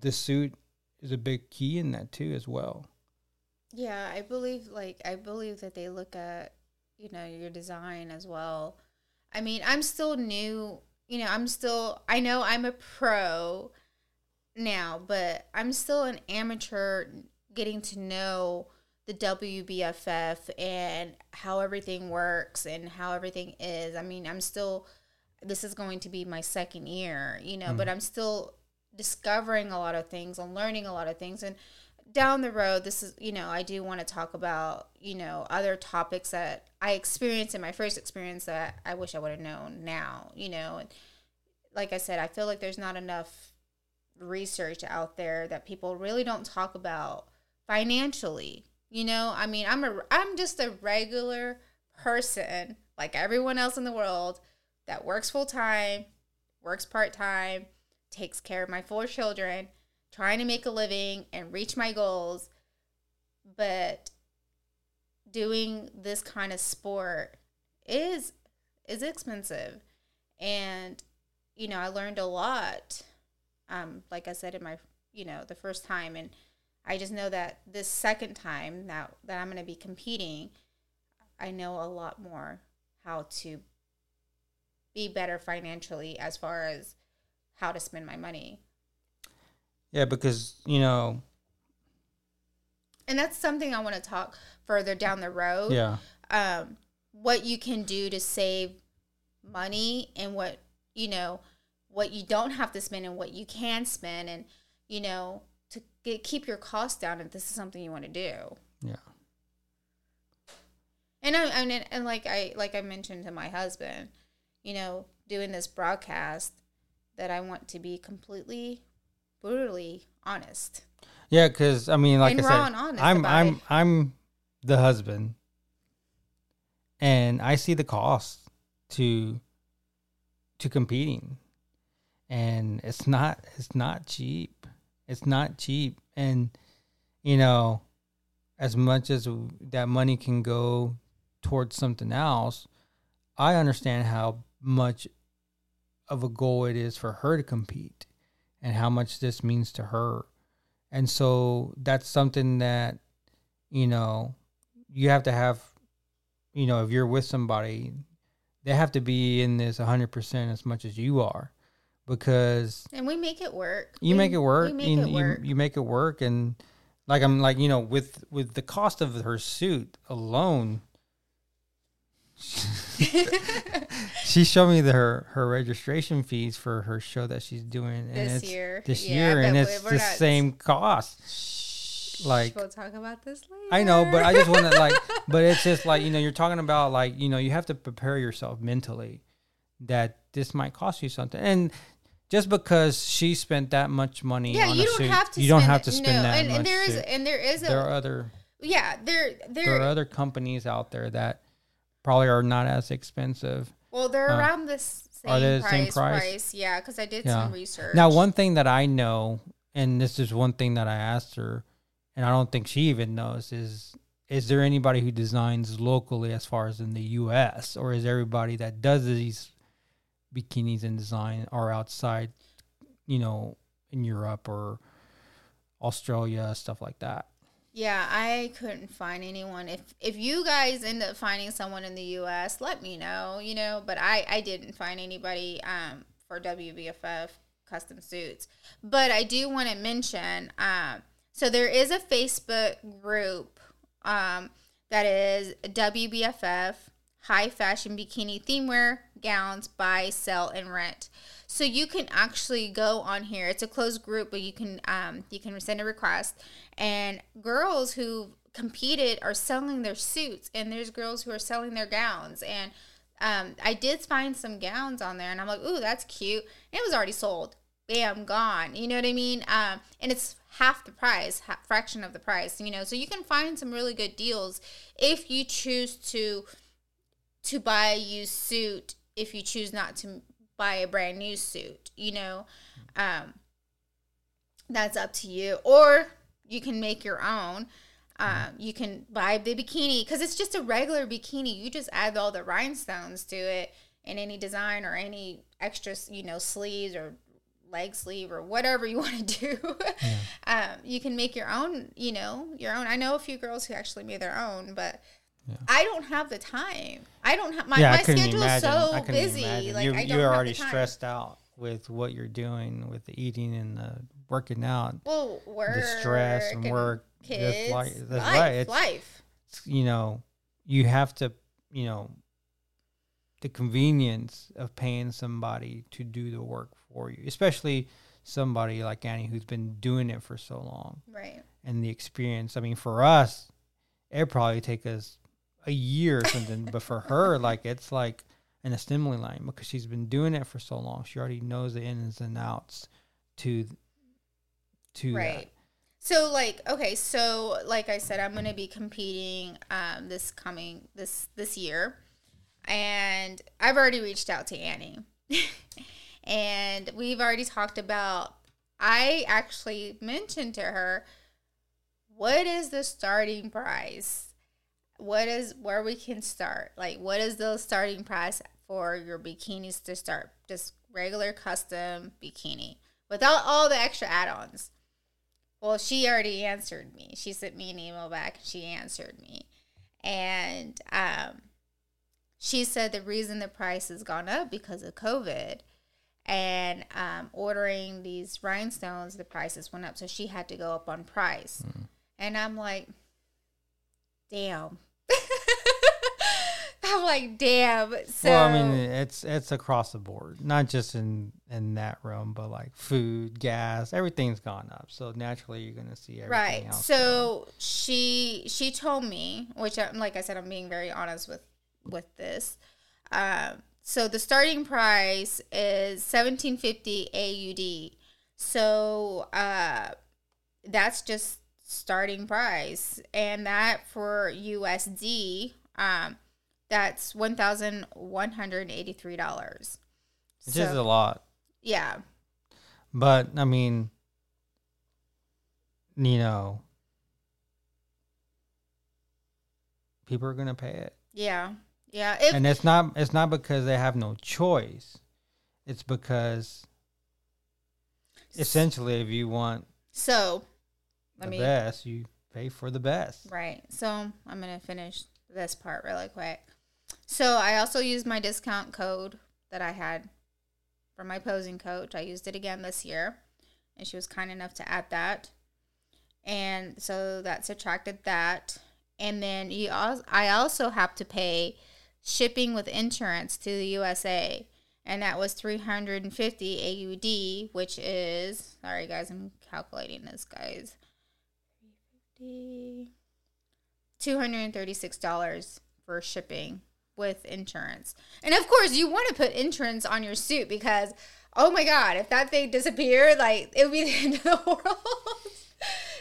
Speaker 2: the suit is a big key in that too as well.
Speaker 1: Yeah, I believe like I believe that they look at, you know, your design as well. I mean, I'm still new, you know, I'm still I know I'm a pro now, but I'm still an amateur getting to know the WBFF and how everything works and how everything is. I mean, I'm still this is going to be my second year, you know, mm. but I'm still discovering a lot of things and learning a lot of things and down the road this is you know i do want to talk about you know other topics that i experienced in my first experience that i wish i would have known now you know and like i said i feel like there's not enough research out there that people really don't talk about financially you know? I mean i'm a i'm just a regular person like everyone else in the world that works full time works part time takes care of my four children trying to make a living and reach my goals but doing this kind of sport is is expensive. And you know i learned a lot um like i said in my you know the first time. And i just know that this second time now that i'm going to be competing i know a lot more how to be better financially as far as how to spend my money
Speaker 2: Yeah, because you know,
Speaker 1: and that's something I want to talk further down the road.
Speaker 2: yeah,
Speaker 1: Um, what you can do to save money and what you know, what you don't have to spend and what you can spend, and you know, to get, keep your costs down if this is something you want to do.
Speaker 2: yeah,
Speaker 1: And I, I mean, and like I like I mentioned to my husband, you know, doing this broadcast, that I want to be completely, brutally honest.
Speaker 2: yeah. Because I mean, like
Speaker 1: And
Speaker 2: I said, I'm I'm
Speaker 1: it.
Speaker 2: I'm the husband, and I see the cost to to competing, and it's not it's not cheap. It's not cheap, and you know, as much as that money can go towards something else, I understand how much of a goal it is for her to compete and how much this means to her. And so that's something that, you know, you have to have, you know, if you're with somebody, they have to be in this 100% as much as you are because
Speaker 1: And we make it work.
Speaker 2: you
Speaker 1: We-
Speaker 2: make it work.
Speaker 1: We make
Speaker 2: you,
Speaker 1: it
Speaker 2: you-
Speaker 1: work.
Speaker 2: You, make it work, and like I'm like you know with with the cost of her suit alone, <laughs> <laughs> she showed me the, her her registration fees for her show that she's doing
Speaker 1: This year.
Speaker 2: This
Speaker 1: Yeah,
Speaker 2: year, and it's the same cost.
Speaker 1: Shh,
Speaker 2: like-
Speaker 1: we'll talk about this later.
Speaker 2: I know, but I just want to like, <laughs> but it's just like you know, you're talking about like you know, you have to prepare yourself mentally that this might cost you something, and just because she spent that much money,
Speaker 1: yeah,
Speaker 2: on
Speaker 1: you
Speaker 2: a
Speaker 1: don't
Speaker 2: suit,
Speaker 1: have to.
Speaker 2: you don't
Speaker 1: spend
Speaker 2: have to spend
Speaker 1: no,
Speaker 2: that
Speaker 1: and,
Speaker 2: much.
Speaker 1: and there is
Speaker 2: suit.
Speaker 1: and there is a
Speaker 2: there are other
Speaker 1: yeah there there,
Speaker 2: there are other companies out there that probably are not as expensive.
Speaker 1: Well they're
Speaker 2: uh,
Speaker 1: around this same
Speaker 2: are they the
Speaker 1: price,
Speaker 2: same price?
Speaker 1: price yeah because I did
Speaker 2: Yeah.
Speaker 1: some research
Speaker 2: Now, one thing that I know, and this is one thing that I asked her, and I don't think she even knows, is is there anybody who designs locally as far as in the U.S. or is everybody that does these bikinis and design are outside, you know, in Europe or Australia, stuff like that?
Speaker 1: Yeah, I couldn't find anyone. If if you guys end up finding someone in the U.S., let me know. You know, but I I didn't find anybody um for WBFF custom suits. But I do want to mention um so there is a Facebook group um that is WBFF high fashion bikini theme wear gowns buy sell and rent so you can actually go on here it's a closed group but you can um you can send a request and girls who competed are selling their suits and there's girls who are selling their gowns and um, I did find some gowns on there, and I'm like, "Ooh, that's cute." And it was already sold. Bam, gone. You know what I mean? Um, and it's half the price, half, fraction of the price. You know, so you can find some really good deals if you choose to to buy a used suit. If you choose not to buy a brand new suit, you know, um, that's up to you. Or you can make your own. Um, you can buy the bikini because it's just a regular bikini. You just add all the rhinestones to it and any design or any extra, you know, sleeves or leg sleeve or whatever you <laughs> want to do. um, you can make your own, you know, your own. I know a few girls who actually made their own, but I don't have the time. I don't have my,
Speaker 2: yeah,
Speaker 1: my
Speaker 2: I couldn't
Speaker 1: schedule is so busy.
Speaker 2: imagine.
Speaker 1: Like
Speaker 2: you,
Speaker 1: I don't
Speaker 2: you're
Speaker 1: have
Speaker 2: already
Speaker 1: the time.
Speaker 2: stressed out with what you're doing with the eating and the working out,
Speaker 1: Well, work
Speaker 2: the stress and work,
Speaker 1: kids,
Speaker 2: li- that's
Speaker 1: life,
Speaker 2: right. It's-
Speaker 1: life.
Speaker 2: you know, you have to, you know, the convenience of paying somebody to do the work for you, especially somebody like Annie who's been doing it for so long
Speaker 1: Right.
Speaker 2: and the experience. I mean, for us, it'd probably take us a year or something, but for her, like it's like an assembly line because she's been doing it for so long. She already knows the ins and outs to to
Speaker 1: Right. So like okay, so like I said, I'm gonna be competing um this coming this this year. And I've already reached out to Annie. <laughs> and we've already talked about I actually mentioned to her what is the starting price? What is where we can start? Like what is the starting price for your bikinis to start? Just regular custom bikini without all the extra add-ons. Well, she already answered me. She sent me an email back and she answered me. And um, she said the reason the price has gone up because of COVID and um, ordering these rhinestones, the prices went up. So she had to go up on price. And I'm like, damn. <laughs> I'm like, damn. So,
Speaker 2: well, I mean, it's it's across the board, not just in in that realm, but like food, gas, everything's gone up. So naturally, you're gonna see everything
Speaker 1: right
Speaker 2: else.
Speaker 1: so she she told me which I'm like i said i'm being very honest with with this um so the starting price is 1750 aud so uh that's just starting price and that for usd um that's $1183
Speaker 2: it's just a lot.
Speaker 1: yeah
Speaker 2: But I mean, you know, people are gonna pay it,
Speaker 1: yeah yeah if,
Speaker 2: and it's not it's not because they have no choice. It's because essentially, if you want
Speaker 1: so let
Speaker 2: the
Speaker 1: me
Speaker 2: best, you pay for the best.
Speaker 1: Right. So I'm going to finish this part really quick. So I also used my discount code that I had for my posing coach. I used it again this year, and she was kind enough to add that. And so that subtracted that. And then you also, I also have to pay shipping with insurance to the USA. And that was 350 AUD, which is, sorry guys, I'm calculating this, guys. 350 $236 for shipping with insurance. And of course, you want to put insurance on your suit because, oh my God, if that thing disappeared, like it would be the <laughs> end of the world. <laughs>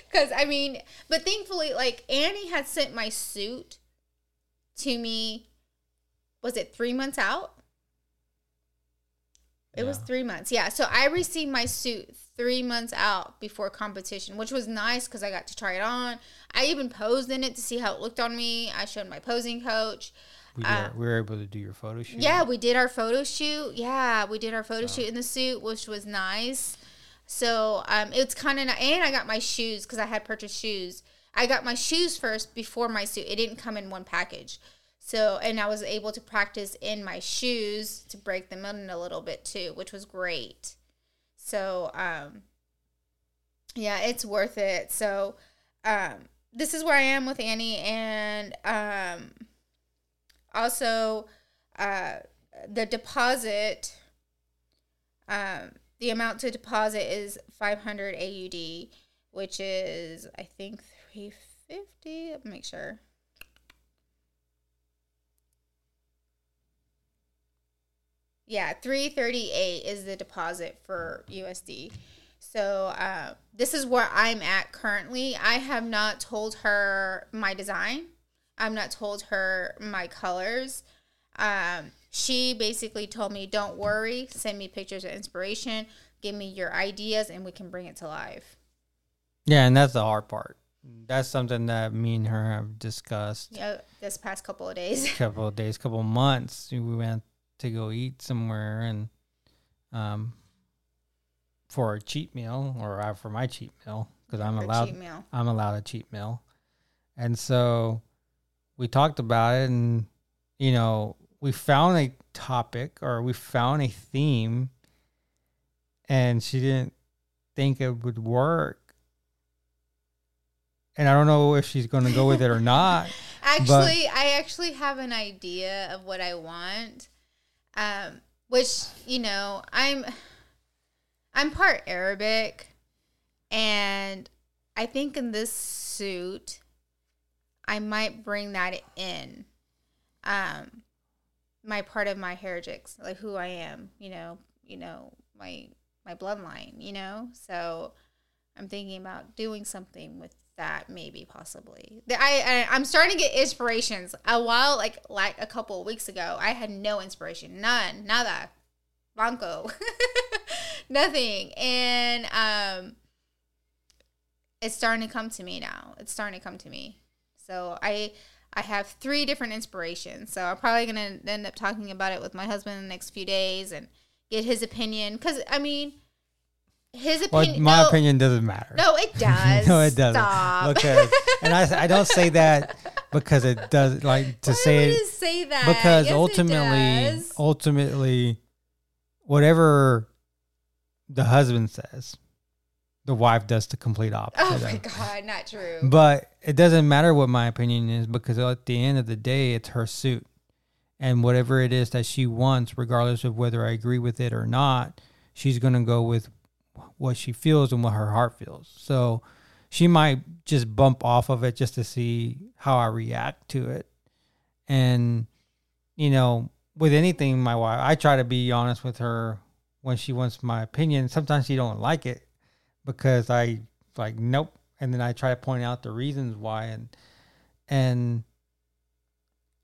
Speaker 1: Because, I mean, but thankfully, like Annie had sent my suit to me, was it three months out? It was three months. Yeah. So I received my suit three months out before competition, which was nice because I got to try it on. I even posed in it to see how it looked on me. I showed my posing coach.
Speaker 2: We,
Speaker 1: Uh,
Speaker 2: were, we were able to do your photo shoot.
Speaker 1: Yeah, we did our photo shoot. Yeah, we did our photo shoot in the suit, which was nice. So um, it's kind of and I got my shoes because I had purchased shoes. I got my shoes first before my suit. It didn't come in one package. So and I was able to practice in my shoes to break them in a little bit too, which was great. So um, yeah, it's worth it. So um, this is where I am with Annie, and um, also uh, the deposit. Um, the amount to deposit is 500 AUD, which is I think 350. Let me make sure. Yeah, 338 is the deposit for USD. So uh, this is where I'm at currently. I have not told her my design. I'm not told her my colors. Um, she basically told me, "Don't worry. Send me pictures of inspiration. Give me your ideas, and we can bring it to life."
Speaker 2: Yeah, and that's the hard part. That's something that me and her have discussed
Speaker 1: Yeah, this past couple of days. <laughs>
Speaker 2: couple of days, couple of months. We went to go eat somewhere and um for a cheat meal or uh, for my cheat meal because I'm allowed. I'm allowed a cheat meal. And so we talked about it and you know, we found a topic or we found a theme and she didn't think it would work. and I don't know if she's going to go with it or not. <laughs>
Speaker 1: Actually, I actually have an idea of what I want. Um, which, you know, I'm I'm part Arabic and I think in this suit I might bring that in. Um my part of my heretics, like who I am, you know, you know, my my bloodline, you know? So I'm thinking about doing something with that maybe possibly. I, I i'm starting to get inspirations. A while like like a couple of weeks ago i had no inspiration. None. Nada. Blanco <laughs> nothing. And um it's starting to come to me now. It's starting to come to me so i i have three different inspirations so i'm probably gonna end up talking about it with my husband in the next few days and get his opinion because i mean his
Speaker 2: Well,
Speaker 1: opinion
Speaker 2: my
Speaker 1: no,
Speaker 2: opinion doesn't matter.
Speaker 1: no it does <laughs>
Speaker 2: no, it doesn't.
Speaker 1: Stop.
Speaker 2: Because, and I, I don't say that <laughs> because it does like to
Speaker 1: Why
Speaker 2: say it
Speaker 1: say that?
Speaker 2: because
Speaker 1: Yes,
Speaker 2: ultimately, ultimately, whatever the husband says, the wife does the complete opposite.
Speaker 1: Oh my god, not true.
Speaker 2: But it doesn't matter what my opinion is because at the end of the day, it's her suit. And whatever it is that she wants, regardless of whether I agree with it or not, she's going to go with what she feels and what her heart feels. So she might just bump off of it just to see how I react to it. And, you know, with anything, my wife, I try to be honest with her when she wants my opinion. Sometimes she don't like it because I like nope, and then I try to point out the reasons why, and and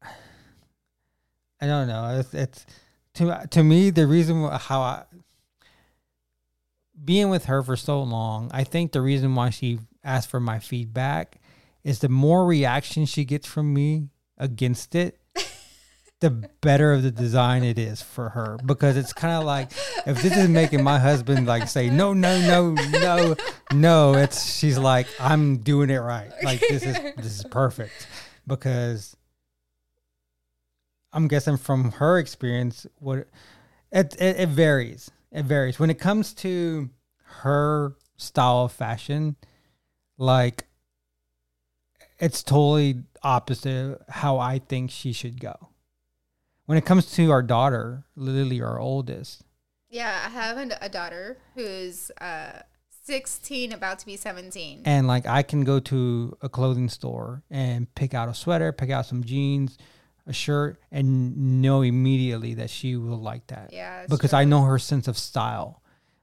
Speaker 2: I don't know. It's, it's to to me the reason how I being with her for so long. I think the reason why she asked for my feedback is the more reaction she gets from me against it, the better of the design it is for her because it's kind of like if this is making my husband like say no no no no no it's she's like i'm doing it right. Like this is this is perfect. Because i'm guessing from her experience what it, it it varies. It varies. When it comes to her style of fashion like it's totally opposite how i think she should go when it comes to our daughter, Lily, our oldest,
Speaker 1: yeah, I have a daughter who's uh 16 about to be 17.
Speaker 2: and like I can go to a clothing store and pick out a sweater, pick out some jeans, a shirt, and know immediately that she will like that.
Speaker 1: Yeah,
Speaker 2: because
Speaker 1: true.
Speaker 2: I know her sense of style.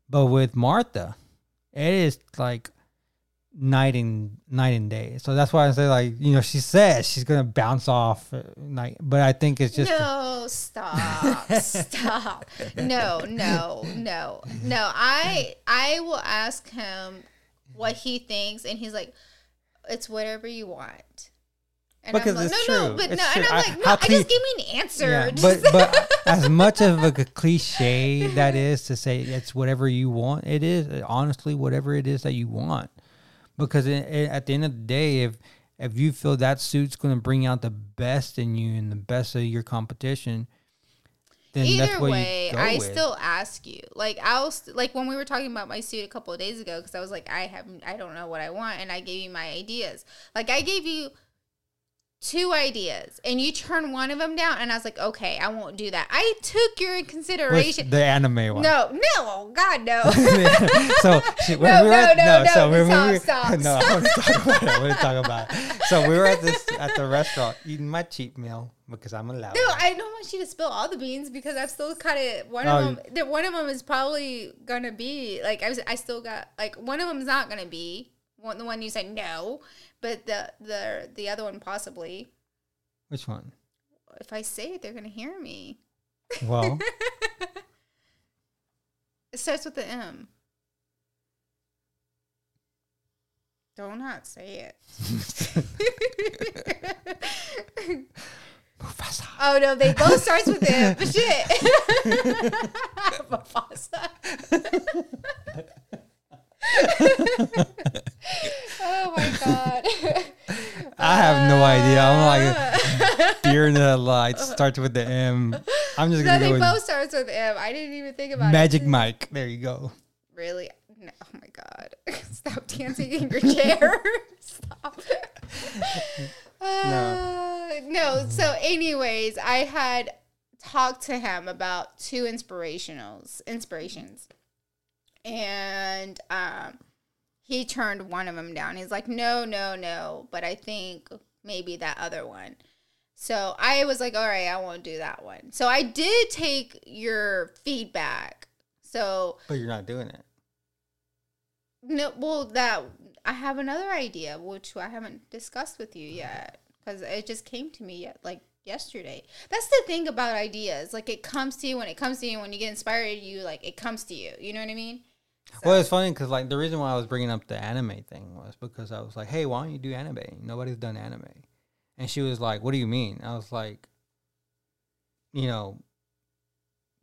Speaker 2: But with Martha, it is like night and night and day. So that's why I say like you know she says she's gonna bounce off uh, night, but I think it's just
Speaker 1: no, stop, <laughs> stop. No, no, no, no. I I will ask him what he thinks, and he's like, "It's whatever you want." And
Speaker 2: Because
Speaker 1: I'm like,
Speaker 2: it's
Speaker 1: no, no,
Speaker 2: true.
Speaker 1: but
Speaker 2: It's
Speaker 1: no,
Speaker 2: true.
Speaker 1: and I'm like, no,
Speaker 2: how
Speaker 1: I just give me an answer.
Speaker 2: Yeah, <laughs> but but as much of a cliche that is to say it's whatever you want, it is honestly whatever it is that you want. Because it, it- at the end of the day, if if you feel that suit's going to bring out the best in you and the best of your competition, then that's
Speaker 1: Either
Speaker 2: what
Speaker 1: way,
Speaker 2: you go
Speaker 1: I
Speaker 2: with.
Speaker 1: still ask you. Like I'll st- like when we were talking about my suit a couple of days ago because I was like I have I don't know what I want and I gave you my ideas. Like I gave you two ideas and you turn one of them down and I was like okay I won't do that. I took your in consideration.
Speaker 2: the anime one.
Speaker 1: No, no, God no. <laughs>
Speaker 2: so <laughs> she, when
Speaker 1: No,
Speaker 2: we were
Speaker 1: no,
Speaker 2: at,
Speaker 1: no,
Speaker 2: so
Speaker 1: no,
Speaker 2: when we
Speaker 1: stop,
Speaker 2: were-
Speaker 1: stop, <laughs>
Speaker 2: no, I want to talk about it. I want to talk about it. So we were at this at the restaurant eating my cheap meal because I'm allowed.
Speaker 1: No, I don't want you to spill all the beans because I've still kind of one
Speaker 2: Oh,
Speaker 1: of them. The, one of them is probably gonna be like I was. I still got like one of them's not gonna be one. The one you said no, but the the the other one possibly.
Speaker 2: Which one?
Speaker 1: If I say it, they're gonna hear me.
Speaker 2: Well, <laughs>
Speaker 1: It starts with the M. Don't not say it. <laughs>
Speaker 2: Mufasa.
Speaker 1: Oh no, they both starts with M. <laughs> Shit. Mufasa. oh my god.
Speaker 2: I have no idea. I'm like <laughs> deer in the lights starts with the M. I'm just
Speaker 1: No,
Speaker 2: gonna
Speaker 1: they
Speaker 2: go with
Speaker 1: both starts with M. I didn't even think about it.
Speaker 2: Magic
Speaker 1: it.
Speaker 2: Mike. There you go.
Speaker 1: Really? No. Oh my god. <laughs> Stop dancing in your chair. <laughs> Stop. Uh, no. So, anyways, I had talked to him about two inspirationals, inspirations, and um, he turned one of them down. He's like, "No, no, no," but I think maybe that other one. So I was like, "All right, I won't do that one." So I did take your feedback. So
Speaker 2: But you're not doing it.
Speaker 1: no, well, that I have another idea which I haven't discussed with you yet because it just came to me yet like yesterday. That's the thing about ideas. Like it comes to you when it comes to you. When you get inspired, you like it comes to you. You know what I mean?
Speaker 2: Well, it's funny because like the reason why I was bringing up the anime thing was because I was like, "Hey, why don't you do anime? Nobody's done anime," and she was like, "What do you mean?" I was like, "You know,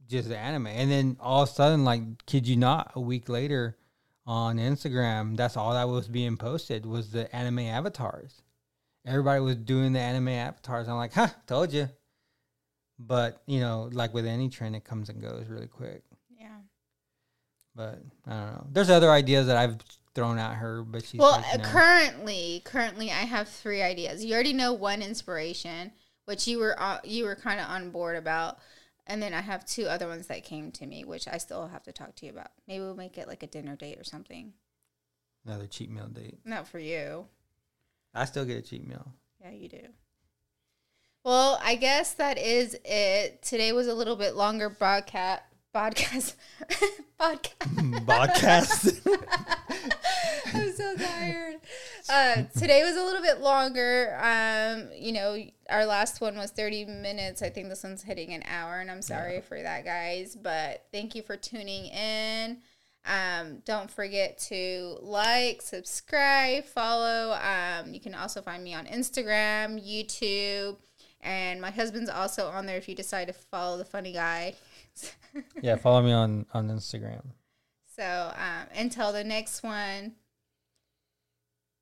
Speaker 2: just anime." And then all of a sudden, like, kid you not, a week later on Instagram, that's all that was being posted was the anime avatars. Everybody was doing the anime avatars. I'm like, "Huh, told you." But you know, like with any trend, it comes and goes really quick. But I don't know. There's other ideas that I've thrown at her, but she's
Speaker 1: well,
Speaker 2: like, no.
Speaker 1: currently, currently, I have three ideas. You already know one inspiration, which you were uh, you were kind of on board about, and then I have two other ones that came to me, which I still have to talk to you about. Maybe we'll make it like a dinner date or something.
Speaker 2: another cheat meal date.
Speaker 1: Not for you.
Speaker 2: I still get a cheat meal.
Speaker 1: Yeah, you do. Well, I guess that is it. Today was a little bit longer broadcast. Podcast. <laughs> podcast. <laughs>
Speaker 2: Podcast. <laughs>
Speaker 1: I'm so tired. Uh, today was a little bit longer. Um, you know, our last one was 30 minutes. I think this one's hitting an hour, and I'm sorry for that, guys. But thank you for tuning in. Um, don't forget to like, subscribe, follow. Um, you can also find me on Instagram, YouTube, and my husband's also on there if you decide to follow the funny guy. <laughs>
Speaker 2: yeah, follow me on on Instagram.
Speaker 1: so um, until the next one.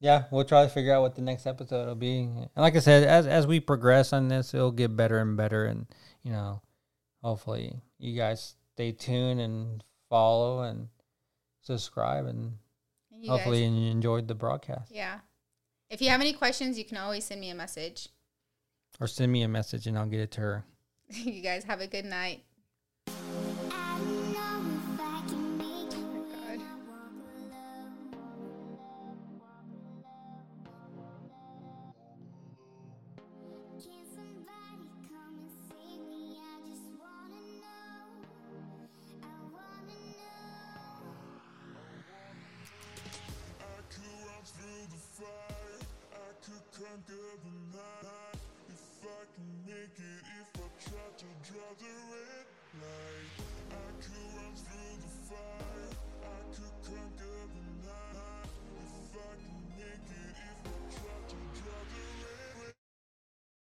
Speaker 2: Yeah, we'll try to figure out what the next episode will be. And like I said, as as we progress on this, it'll get better and better. And you know, hopefully, you guys stay tuned and follow and subscribe, and
Speaker 1: You guys-
Speaker 2: hopefully, you enjoyed the broadcast.
Speaker 1: Yeah. If you have any questions, you can always send me a message.
Speaker 2: Or send me a message, and I'll get it to her. <laughs>
Speaker 1: you guys have a good
Speaker 3: night.